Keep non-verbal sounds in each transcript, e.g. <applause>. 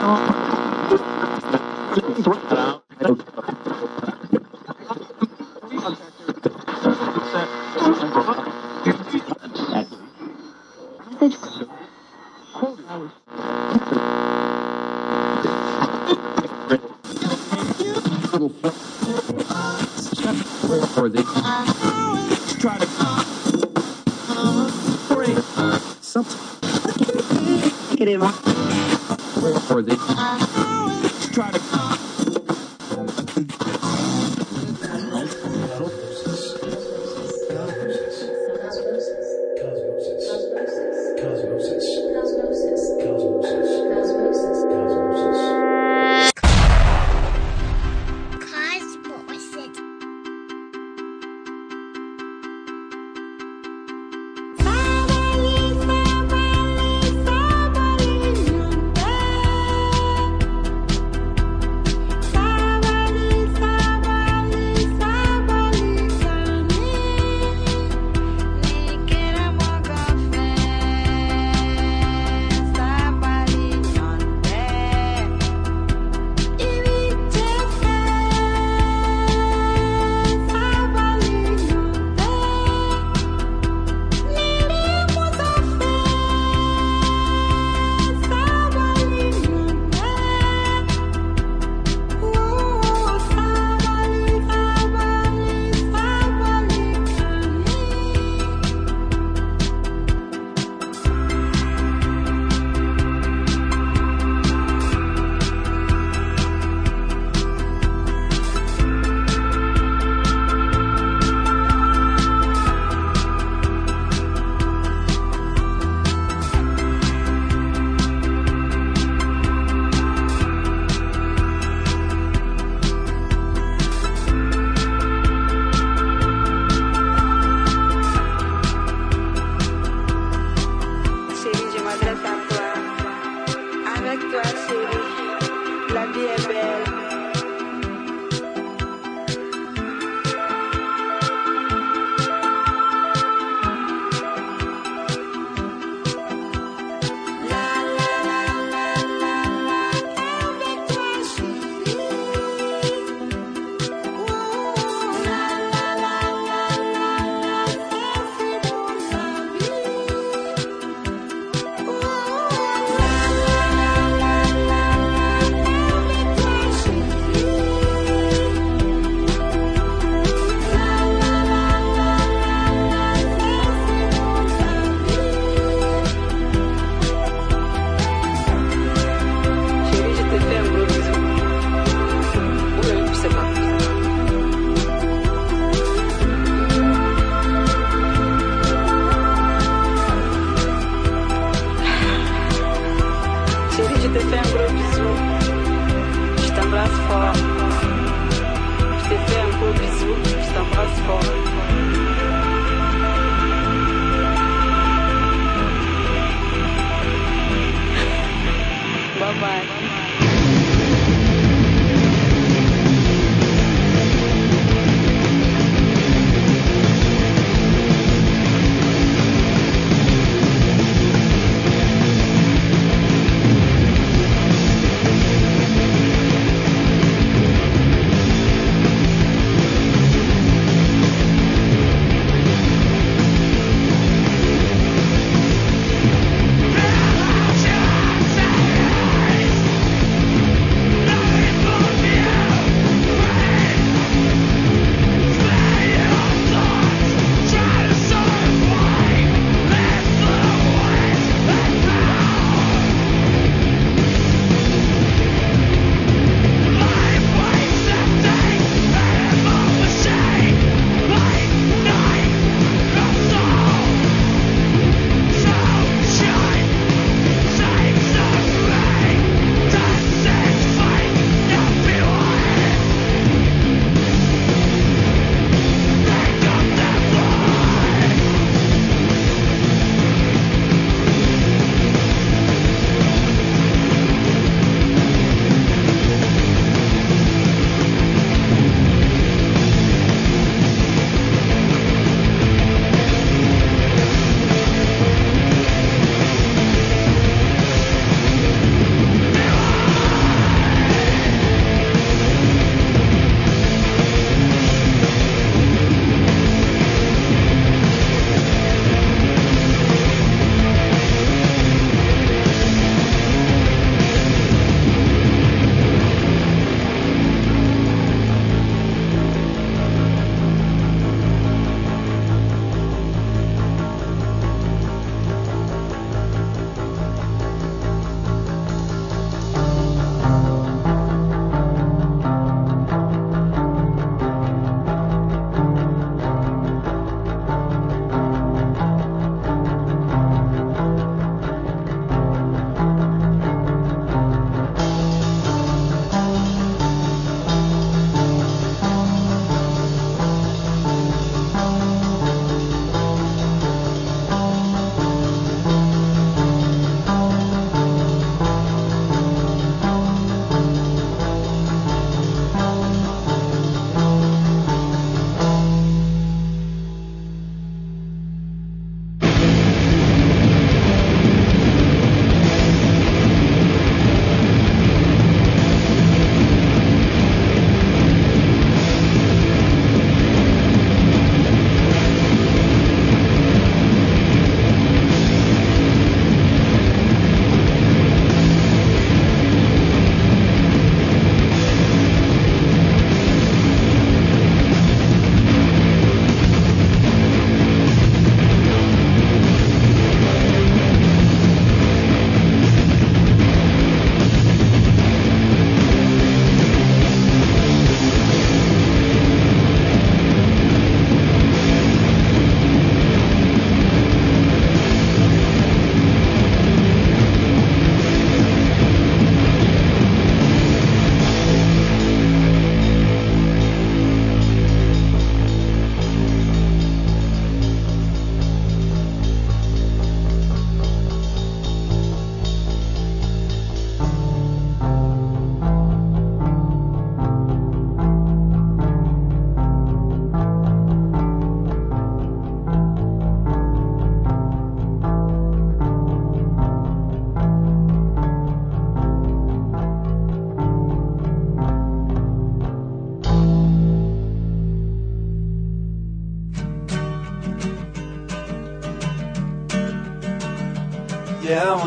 Thank you.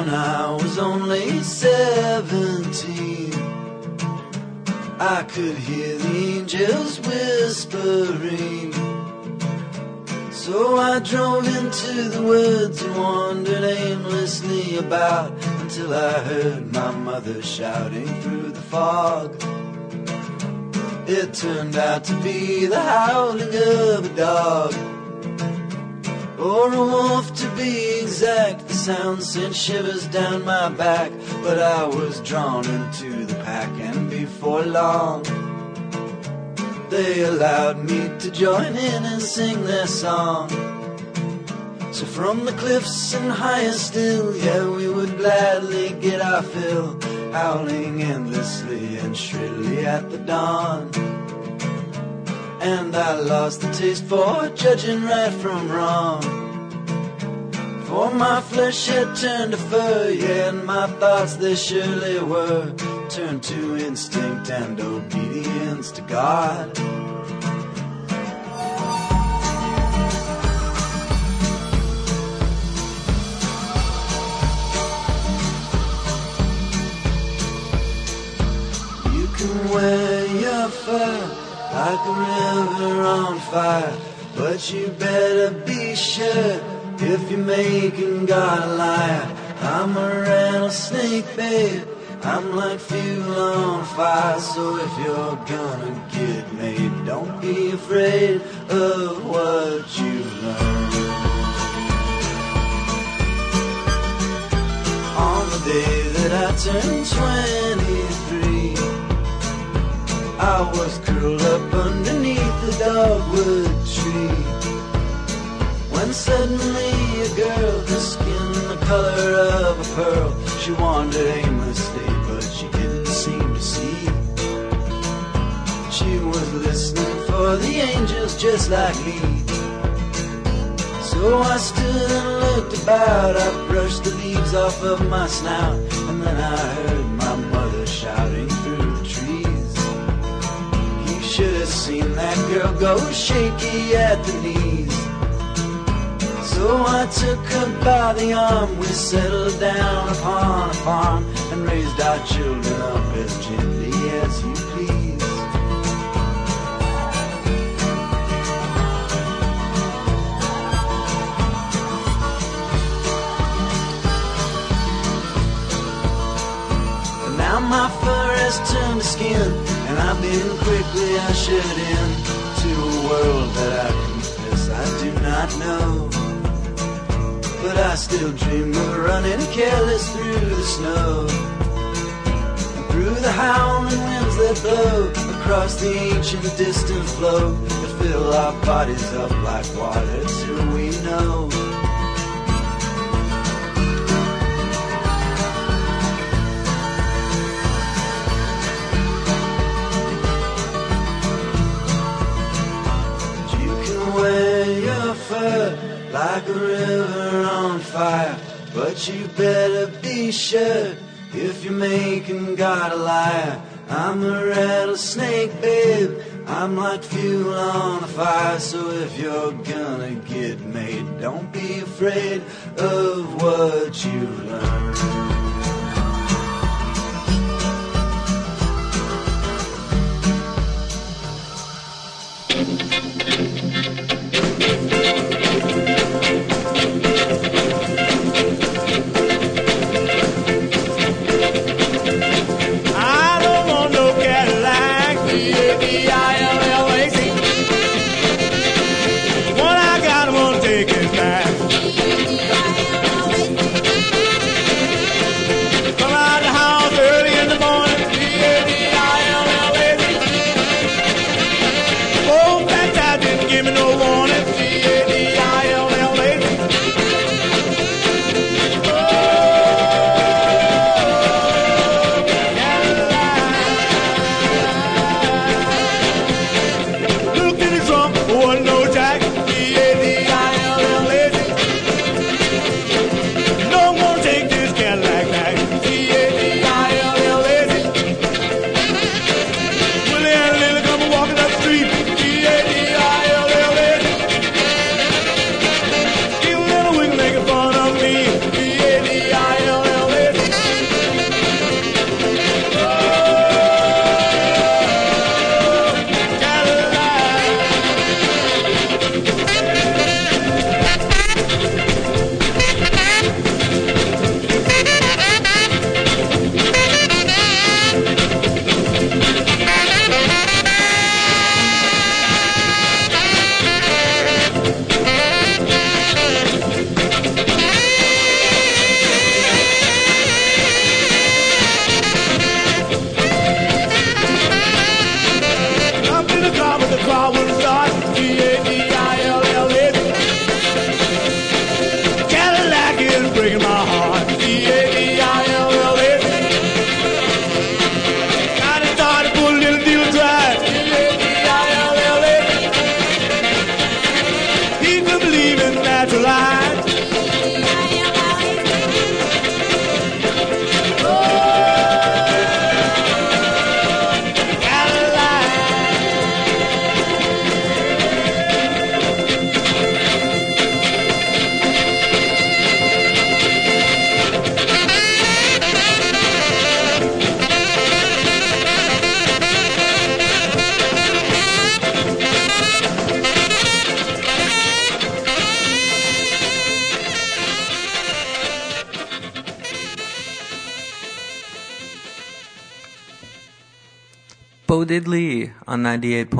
When I was only seventeen, I could hear the angels whispering. So I drove into the woods and wandered aimlessly about until I heard my mother shouting through the fog. It turned out to be the howling of a dog. Or a wolf to be exact. Sound sent shivers down my back. But I was drawn into the pack, and before long, they allowed me to join in and sing their song. So from the cliffs and higher still, yeah, we would gladly get our fill, howling endlessly and shrilly at the dawn. And I lost the taste for judging right from wrong. For my flesh had turned to fur, yeah, and my thoughts they surely were turned to instinct and obedience to God. You can wear your fur like a river on fire, but you better be sure if you're making God a liar. I'm a rattlesnake, babe. I'm like fuel on fire, so if you're gonna get me, don't be afraid of what you learn. On the day that I turned 23, I was curled up underneath the dogwood tree. When suddenly a girl, her skin the color of a pearl, she wandered aimlessly, but she didn't seem to see. She was listening for the angels just like me. So I stood and looked about. I brushed the leaves off of my snout, and then I heard my mother shouting through the trees. You should have seen that girl go shaky at the knees. So I took her by the arm. We settled down upon a farm and raised our children up as gently as you please. But now my fur has turned to skin, and I've been quickly ushered in to a world that I confess I do not know. But I still dream of running careless through the snow. Through the howling winds that blow across the ancient distant flow that fill our bodies up like water till we know. You can wear your fur like a river on fire, but you better be sure if you're making God a liar. I'm a rattlesnake, babe. I'm like fuel on a fire, so if you're gonna get made, don't be afraid of what you learn.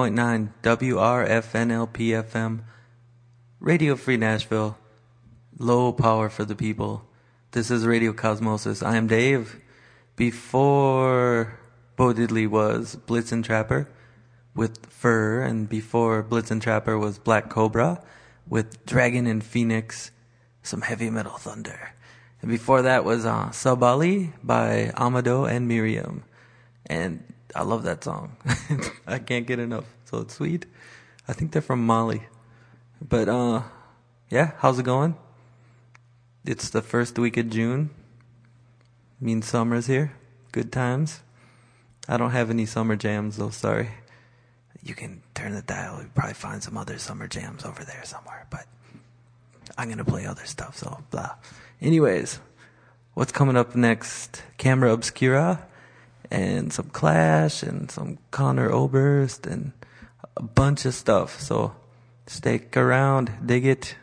98.9 WRFNLPFM. Radio Free Nashville. Low power for the people. This is Radio Cosmosis. I am Dave. Before Bo Diddley was Blitzen Trapper with Fur, and before Blitzen Trapper was Black Cobra with Dragon and Phoenix, some heavy metal thunder. And before that was uh, Sabali by Amadou and Mariam. And I love that song. <laughs> I can't get enough. So it's sweet. I think they're from Mali. But uh yeah, how's it going? It's the first week of June. Means summer's here. Good times. I don't have any summer jams though, sorry. You can turn the dial. You probably find some other summer jams over there somewhere, but I'm gonna play other stuff, so blah. Anyways, what's coming up next? Camera Obscura and some Clash and some Conor Oberst and a bunch of stuff. So stick around, dig it.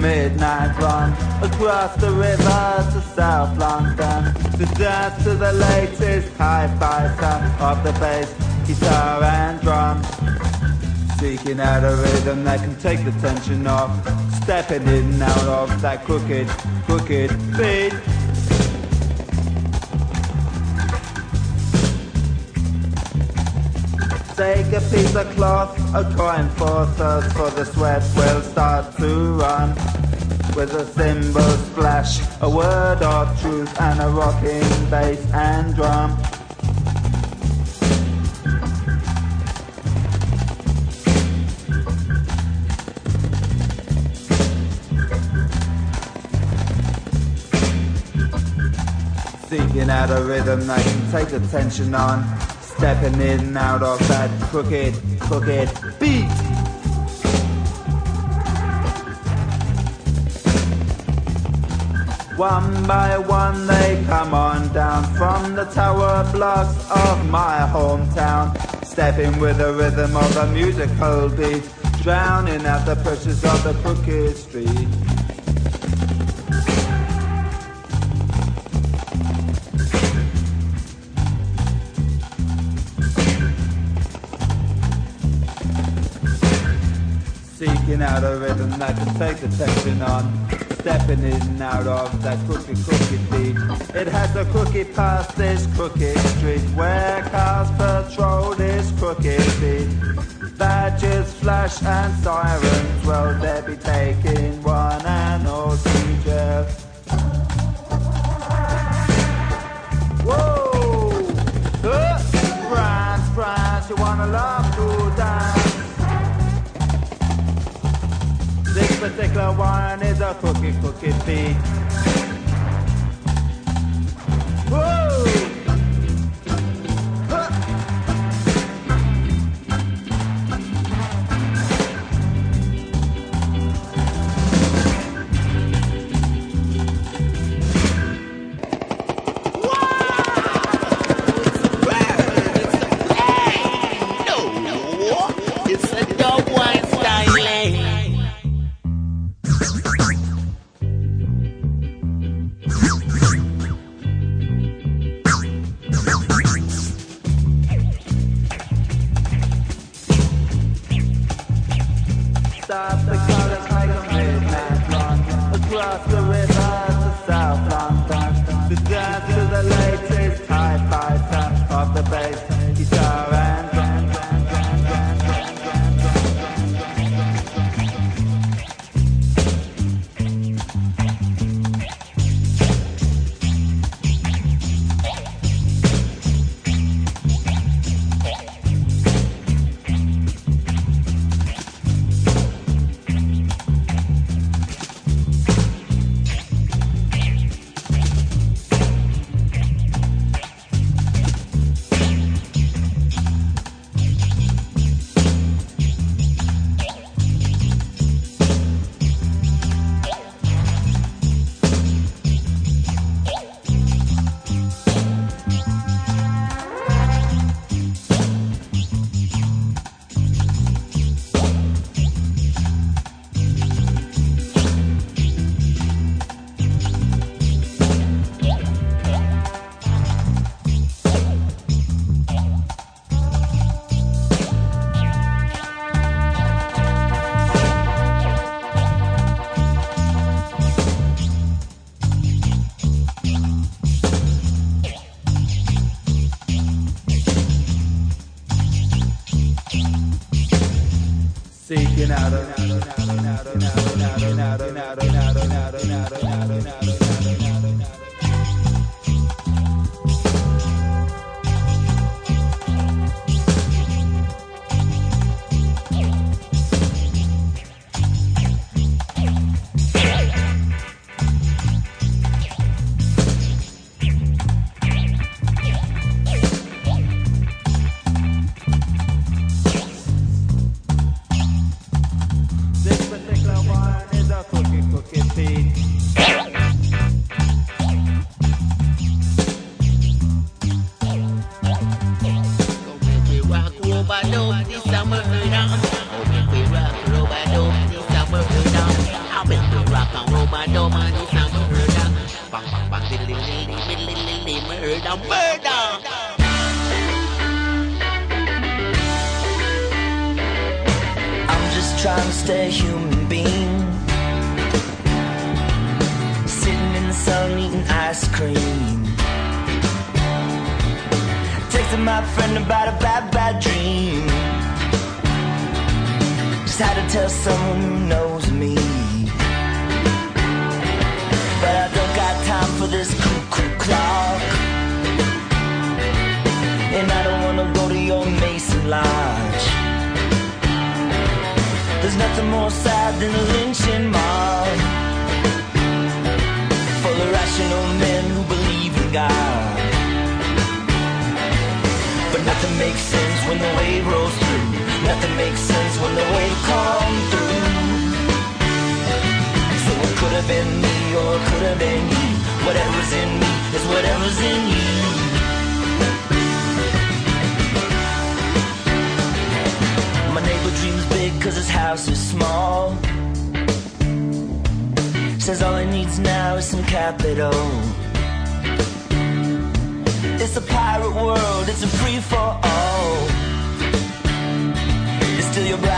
Midnight run Across the river to South London. To dance to the latest hi-fi Of the bass, guitar and drum. Seeking out a rhythm that can take the tension off. Stepping in and out of that crooked, crooked beat A cloth, a coin for thirst For the sweat will start to run. With a cymbal splash, a word of truth And a rocking bass and drum. Seeking out a rhythm that can take the tension on Stepping in and out of that crooked, crooked beat. One by one they come on down From the tower blocks of my hometown. Stepping with the rhythm of a musical beat Drowning out the pressures of the crooked street out a rhythm that can take the on. Stepping in and out of that crooked, crooked beat. It has a crooked past this crooked street. Where cars patrol this crooked beat. Badges flash and sirens. Well, they be taking one and all to Whoa! Uh, France, France, you wanna love particular one is a cookie cookie beat. Whoa!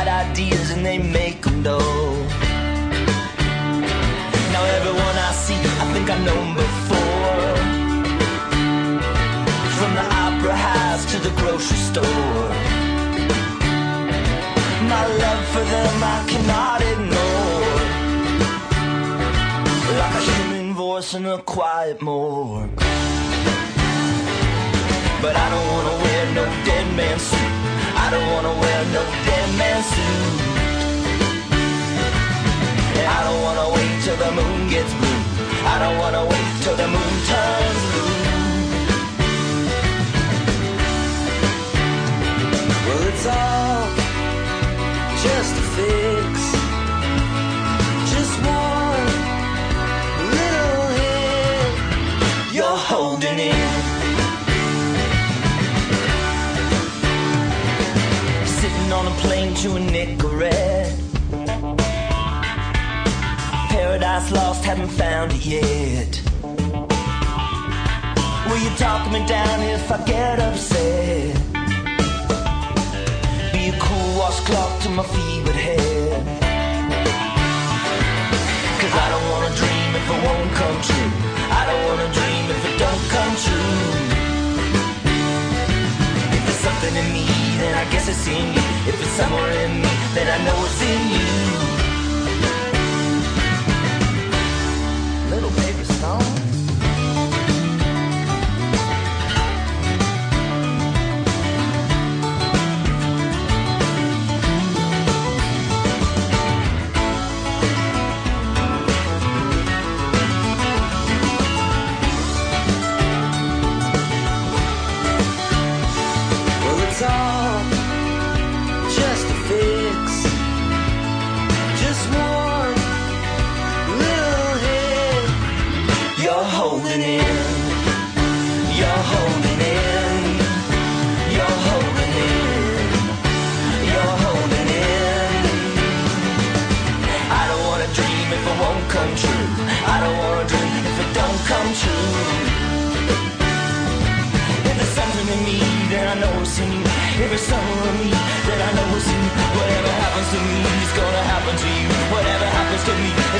Bright ideas and they make them dull. Now everyone I see, I think I know 'em before. From the opera house to the grocery store. My love for them I cannot ignore Like a human voice in a quiet morgue But I don't wanna wear no dead man suit don't wanna wear no dead man suit. I don't wanna wait till the moon gets blue. I don't wanna wait till the moon turns blue. Well, it's all just a fix. To a Nicorette. Paradise lost, haven't found it yet. Will you talk me down if I get upset? Be a cool washcloth to my fevered head. Cause I don't wanna dream if it won't come true. I don't wanna dream if it don't come true. If there's something in me, I guess it's in you. If it's somewhere in me, then I know it's in you.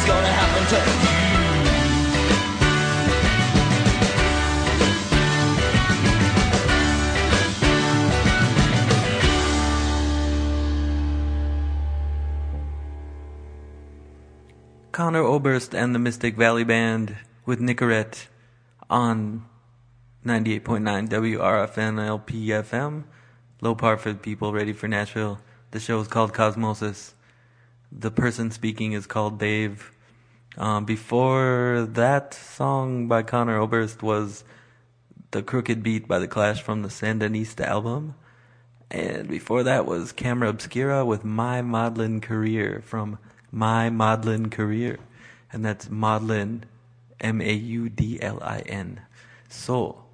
Is gonna happen to you. Conor Oberst and the Mystic Valley Band with Nicorette on 98.9 WRFN LPFM. Low the people, Radio Free Nashville. The show is called Cosmosis. The person speaking is called Dave. Um, before that song by Conor Oberst was The Crooked Beat by The Clash from the Sandinista album. And before that was Camera Obscura with My Maudlin Career from My Maudlin Career. And that's Maudlin, M A U D L I N. So,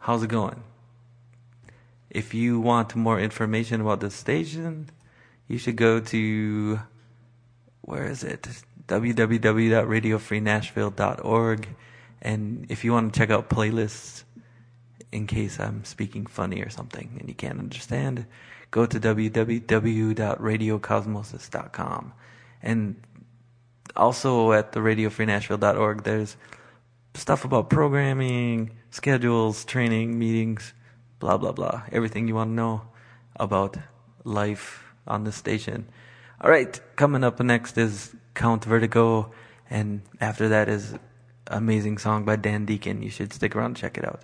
how's it going? If you want more information about the station, you should go to, where is it? www.radiofreenashville.org. And if you want to check out playlists, in case I'm speaking funny or something and you can't understand, go to www.radiocosmosis.com. And also at the radiofreenashville.org, there's stuff about programming, schedules, training, meetings, blah, blah, blah. Everything you want to know about life on the station. All right, coming up next is Count Vertigo, and after that is amazing song by Dan Deacon. You should stick around and check it out.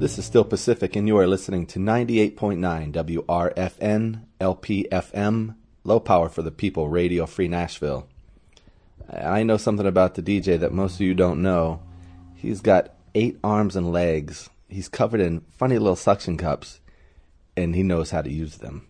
This is still Pacific, and you are listening to 98.9 WRFN LPFM, Low Power for the People, Radio Free Nashville. I know something about the DJ that most of you don't know. He's got eight arms and legs. He's covered in funny little suction cups, and he knows how to use them.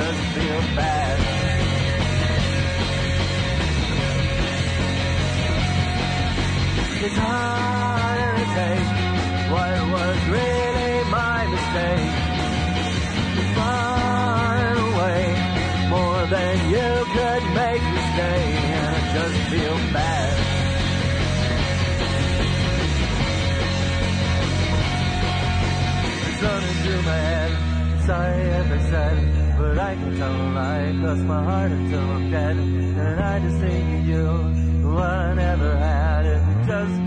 just feel bad. It's harder to take what was really my mistake. To find a way more than you could make me stay, and I just feel bad. It's running through my head, sorry if I said but I can tell a lie. My heart until I'm dead. And I just think of you, the I never had. It just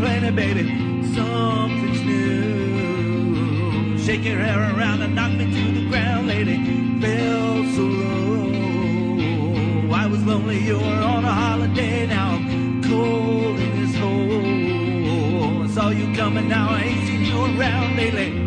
complaining, baby. Something's new. Shake your hair around and knock me to the ground, lady. Feel so low. I was lonely, you were on a holiday. Now I'm cold in this hole. I saw you coming, now I ain't seen you around lately.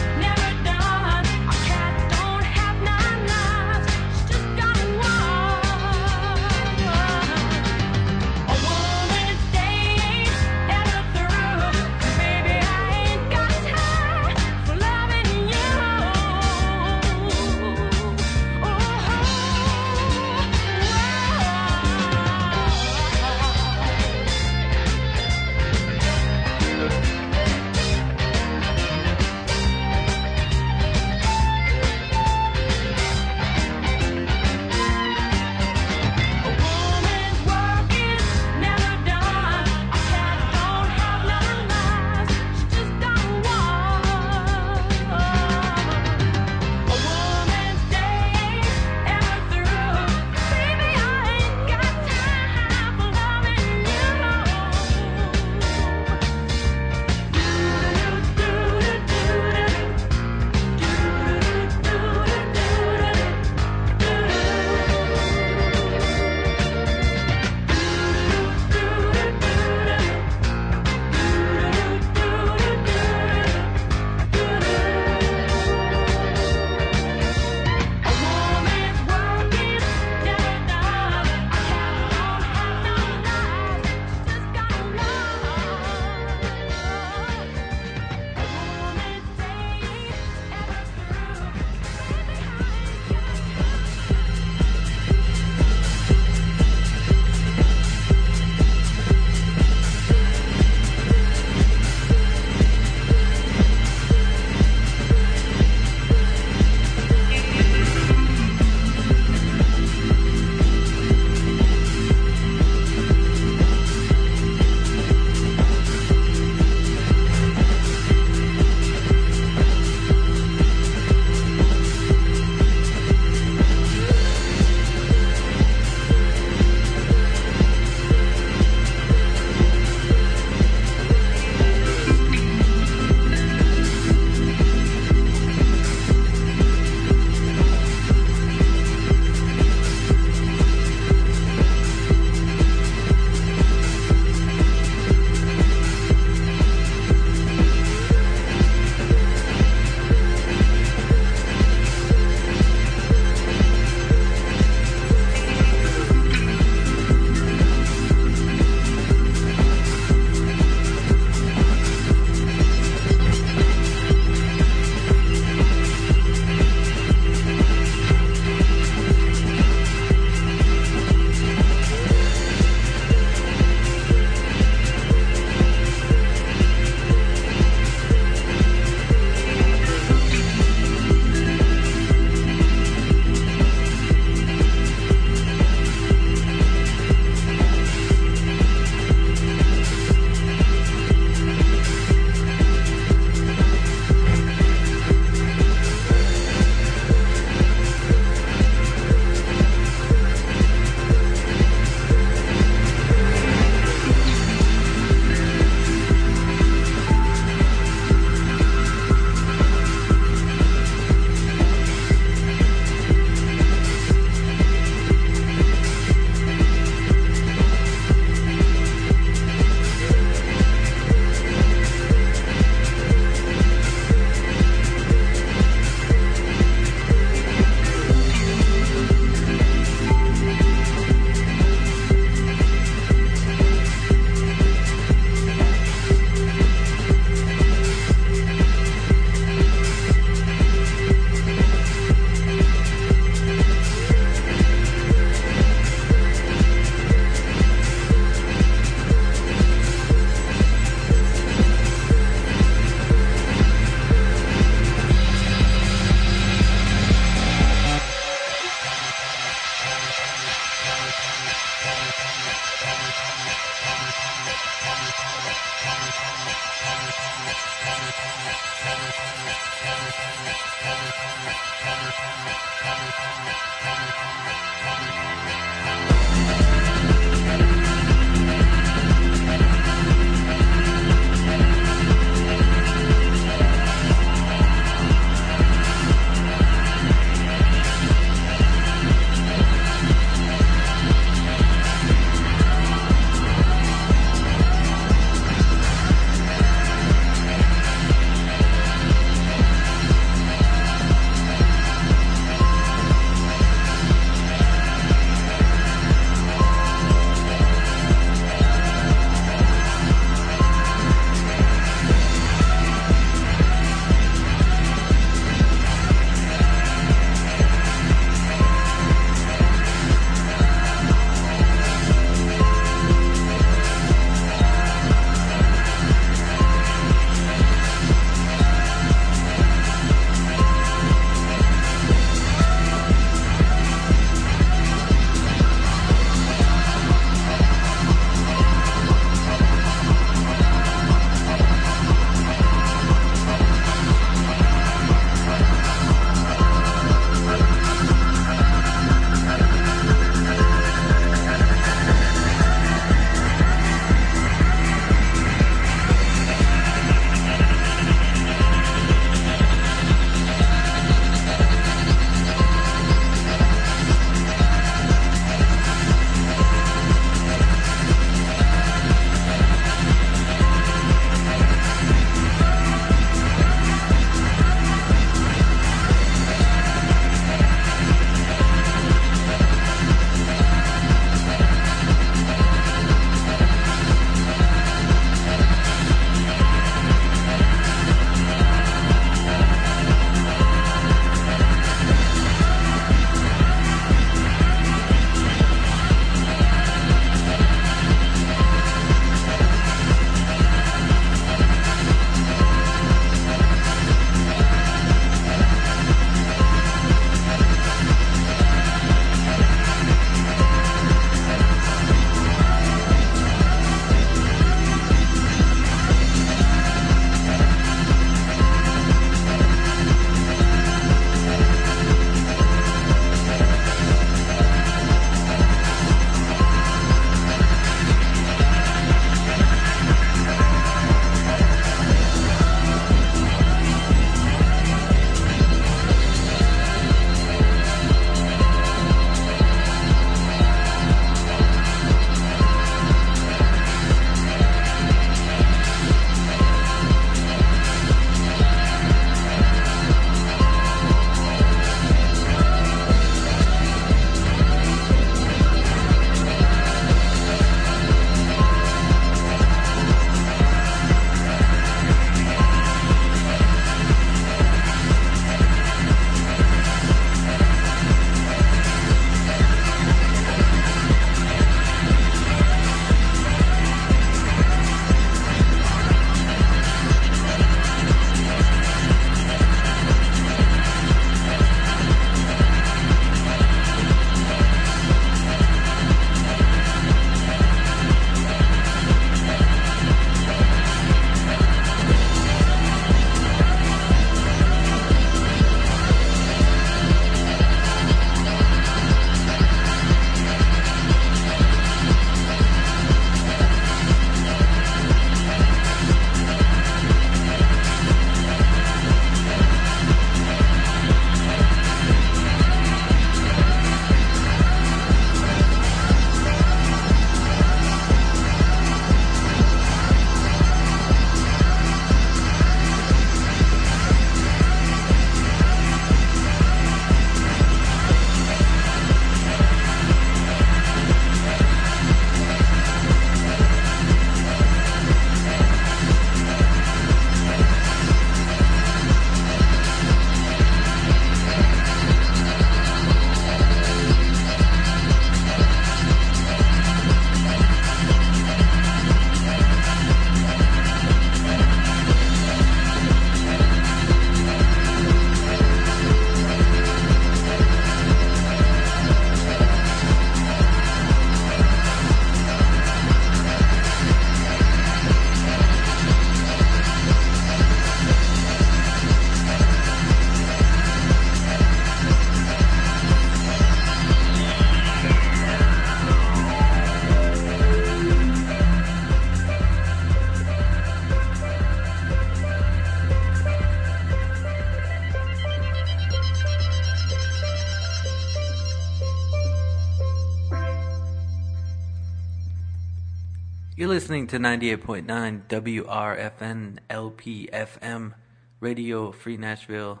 Listening to 98.9 WRFN LPFM Radio Free Nashville.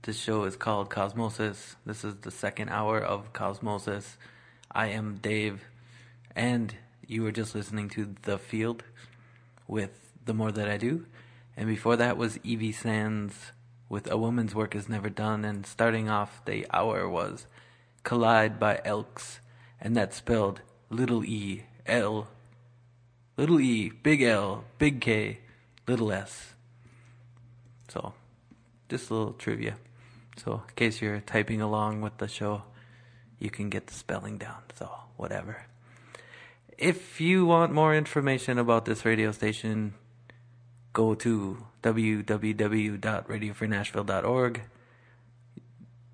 This show is called Cosmosis. This is the second hour of Cosmosis. I am Dave, and you were just listening to The Field with The More That I Do. And before that was Evie Sands with A Woman's Work Is Never Done. And starting off the hour was Collide by Elks, and that's spelled little e, L, little e, big L, big K, little s. So, just a little trivia. So, in case you're typing along with the show, you can get the spelling down. So, whatever. If you want more information about this radio station, go to www.radiofreenashville.org.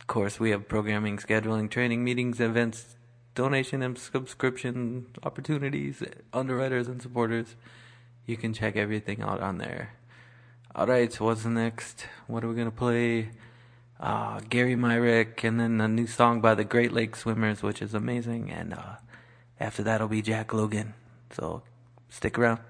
Of course, we have programming, scheduling, training, meetings, events, donation and subscription opportunities, underwriters and supporters. You can check everything out on there. Alright, so what's next? What are we gonna play? Uh, Gary Myrick, and then a new song by the Great Lake Swimmers, which is amazing. And uh, after that, it'll be Jack Logan. So stick around.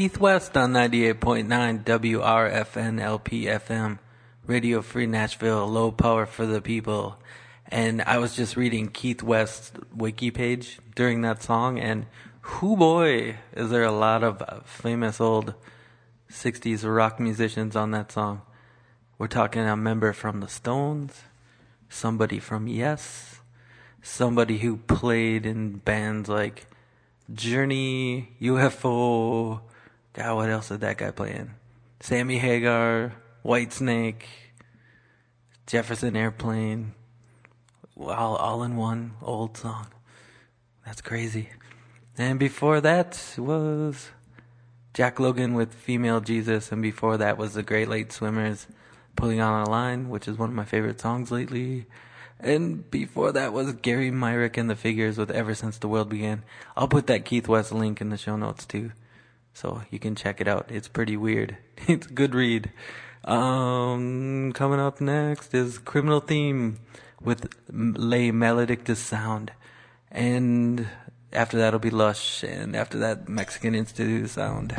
Keith West on 98.9 WRFN Radio Free Nashville, low power for the people. And I was just reading Keith West's wiki page during that song, and whoo boy, is there a lot of famous old 60s rock musicians on that song. We're talking a member from the Stones, somebody from Yes, somebody who played in bands like Journey, UFO, God, what else did that guy play in? Sammy Hagar, Whitesnake, Jefferson Airplane, all, all in one old song. That's crazy. And before that was Jack Logan with Female Jesus, and before that was The Great Lake Swimmers Pulling On a Line, which is one of my favorite songs lately. And before that was Gary Myrick and the Figures with Ever Since the World Began. I'll put that Keith West link in the show notes too. So you can check it out. It's pretty weird. <laughs> It's a good read. Um, coming up next is Criminal Theme with Lay Maledictus Sound. And after that will be Lush. And after that, Mexican Institute Sound.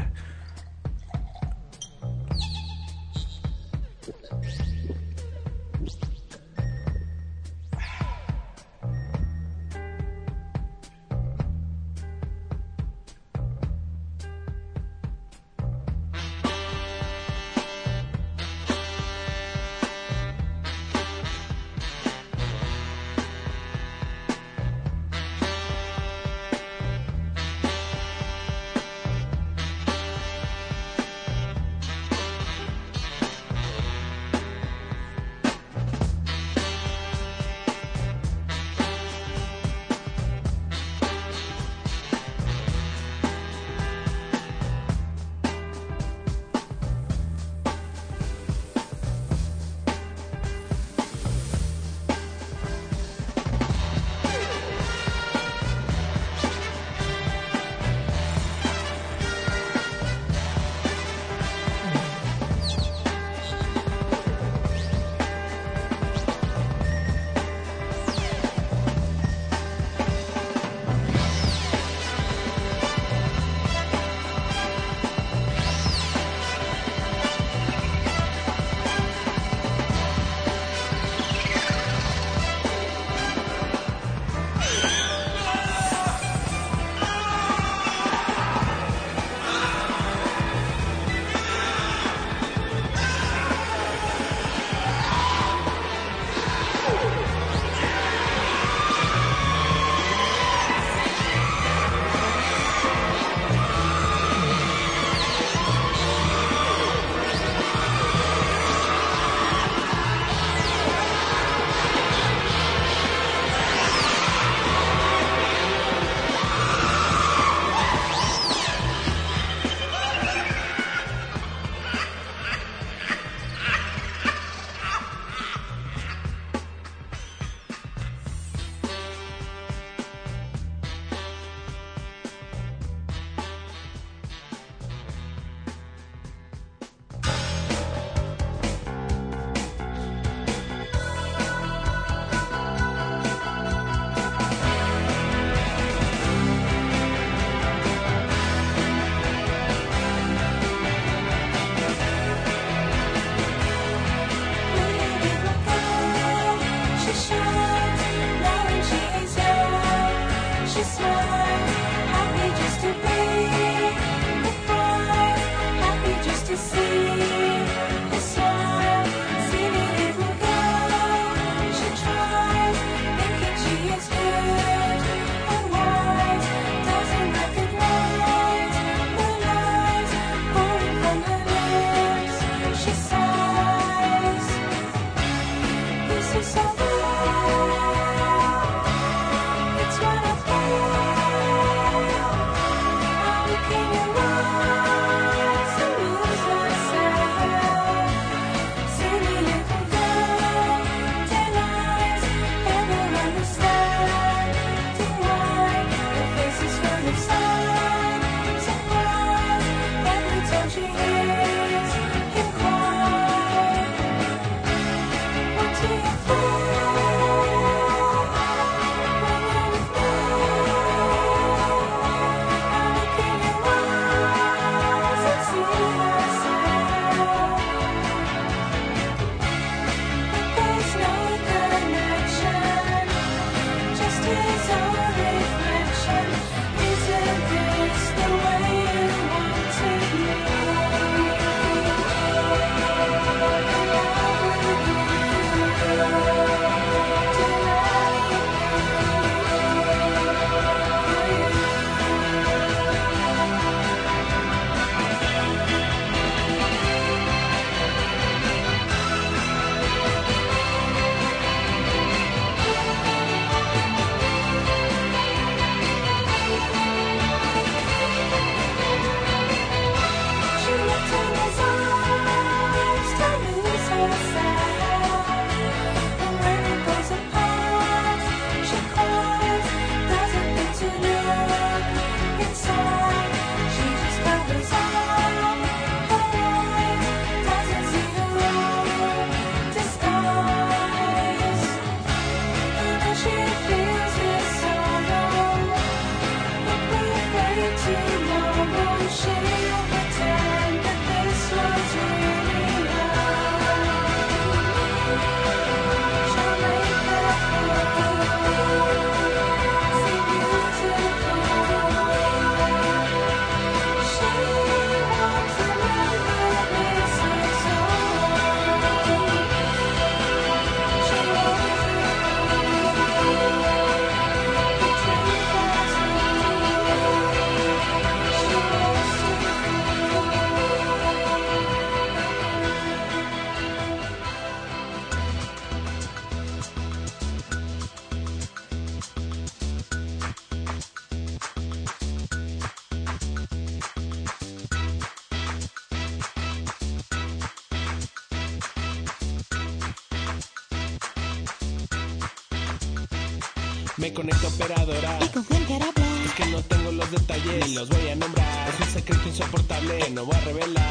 Es insoportable, no voy a revelar.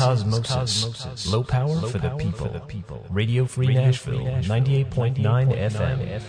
This is Cosmosis, low power for the people. Radio Free Nashville, 98.9 FM. Dance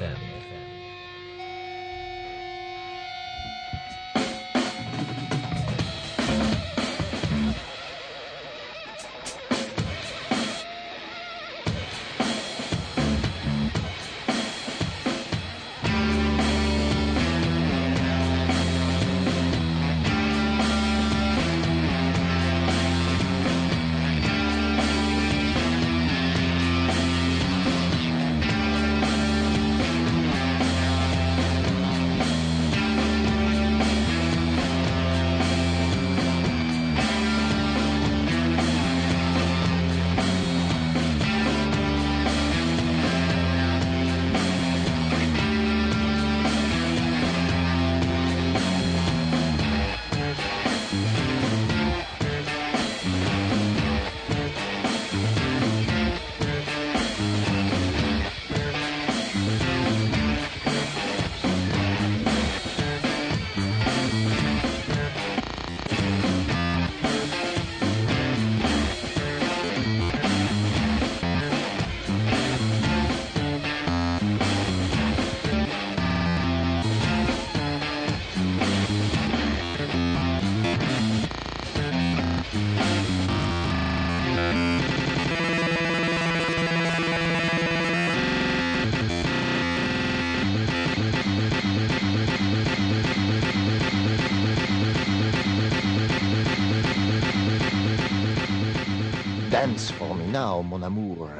now, mon amour.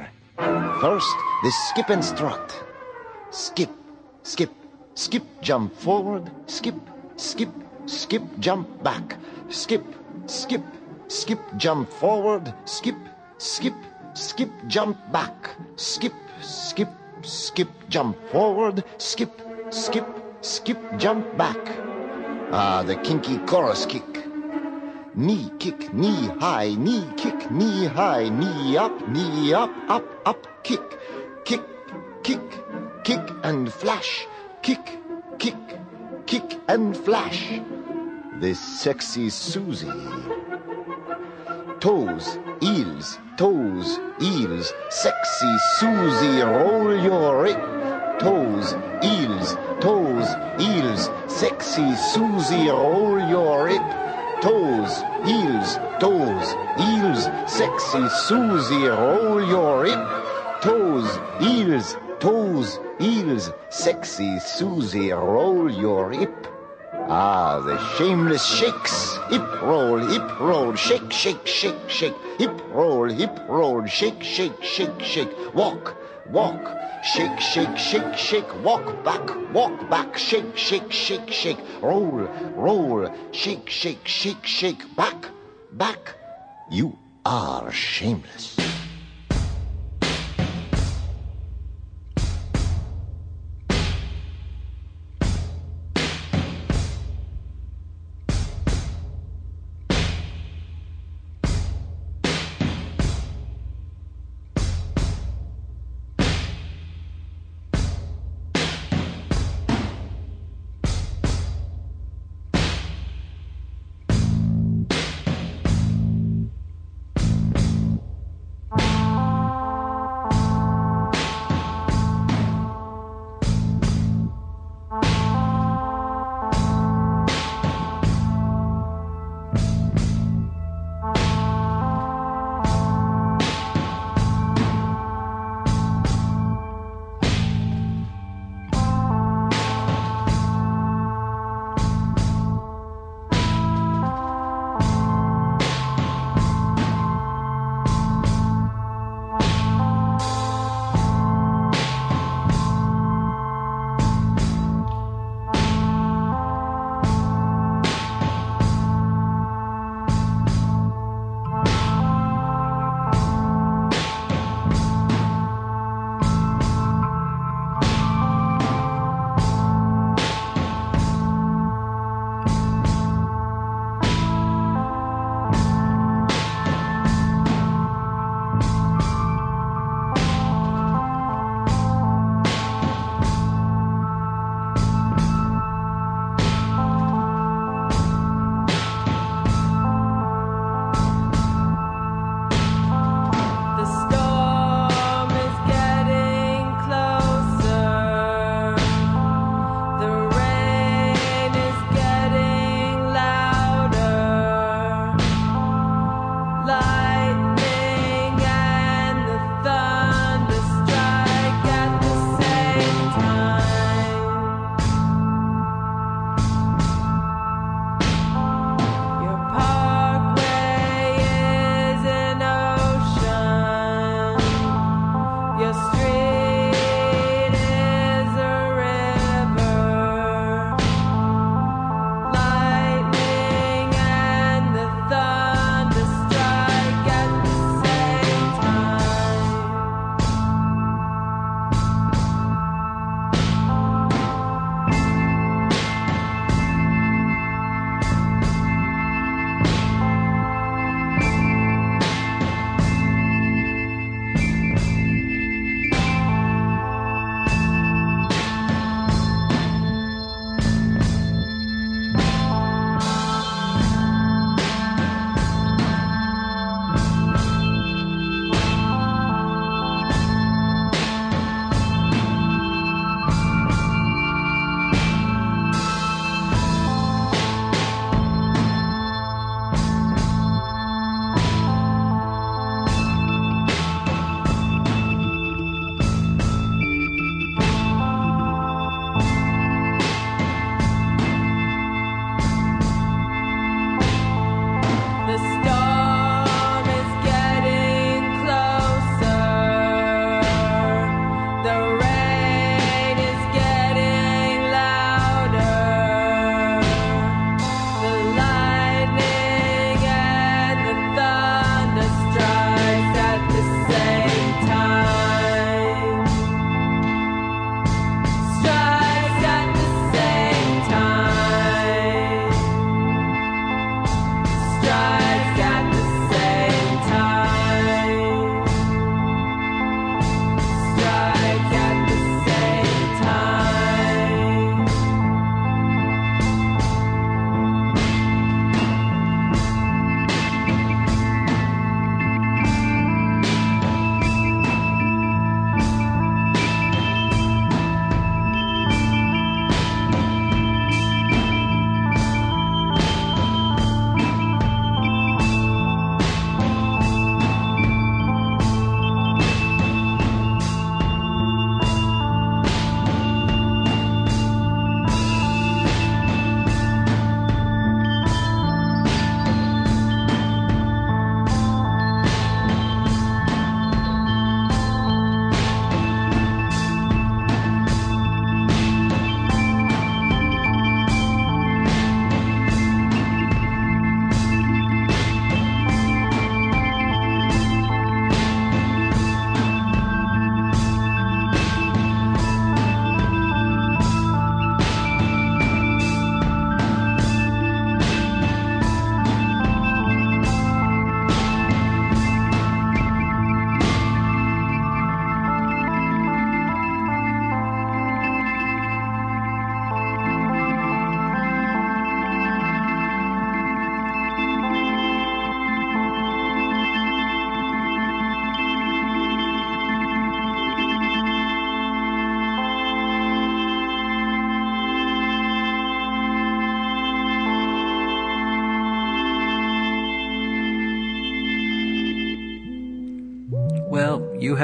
First, the skip and strut. Skip, skip, skip, jump forward, skip, skip, skip, jump back. Skip, skip, skip, jump forward, skip, skip, skip, jump back. Skip, skip, skip, jump forward, skip, skip, skip, jump back. Ah, the kinky chorus kick. Knee kick, knee high, knee kick, knee high, knee up, knee up, up, up, kick, kick, kick, kick and flash, kick, kick, kick and flash. This sexy Susie. Toes, eels, toes, eels, sexy Susie, roll your hip. Toes, eels, toes, eels, sexy Susie, roll your hip toes, heels, toes, heels, sexy Susie, roll your hip. Toes, heels, toes, heels, sexy Susie, roll your hip. Ah, the shameless shakes. Hip roll, hip roll, shake, shake, shake, shake. Hip roll, hip roll, shake, shake, shake, shake. Walk, walk, shake, shake, shake, shake. Walk back, walk back, shake, shake, shake, shake. Roll, roll, shake, shake, shake, shake. Back, back. You are shameless.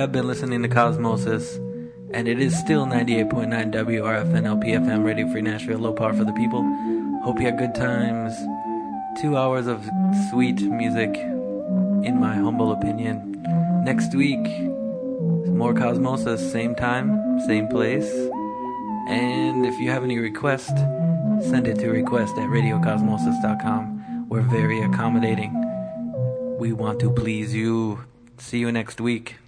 have been listening to Cosmosis, and it is still 98.9 WRFN LPFM Radio Free Nashville, low power for the people. Hope you had good times. Two hours of sweet music, in my humble opinion. Next week, more Cosmosis, same time, same place. And if you have any request, send it to request at radiocosmosis.com. We're very accommodating. We want to please you. See you next week.